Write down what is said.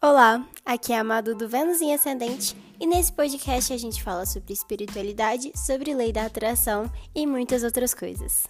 Olá, aqui é a Amado do Vênus em Ascendente e nesse podcast a gente fala sobre espiritualidade, sobre lei da atração e muitas outras coisas.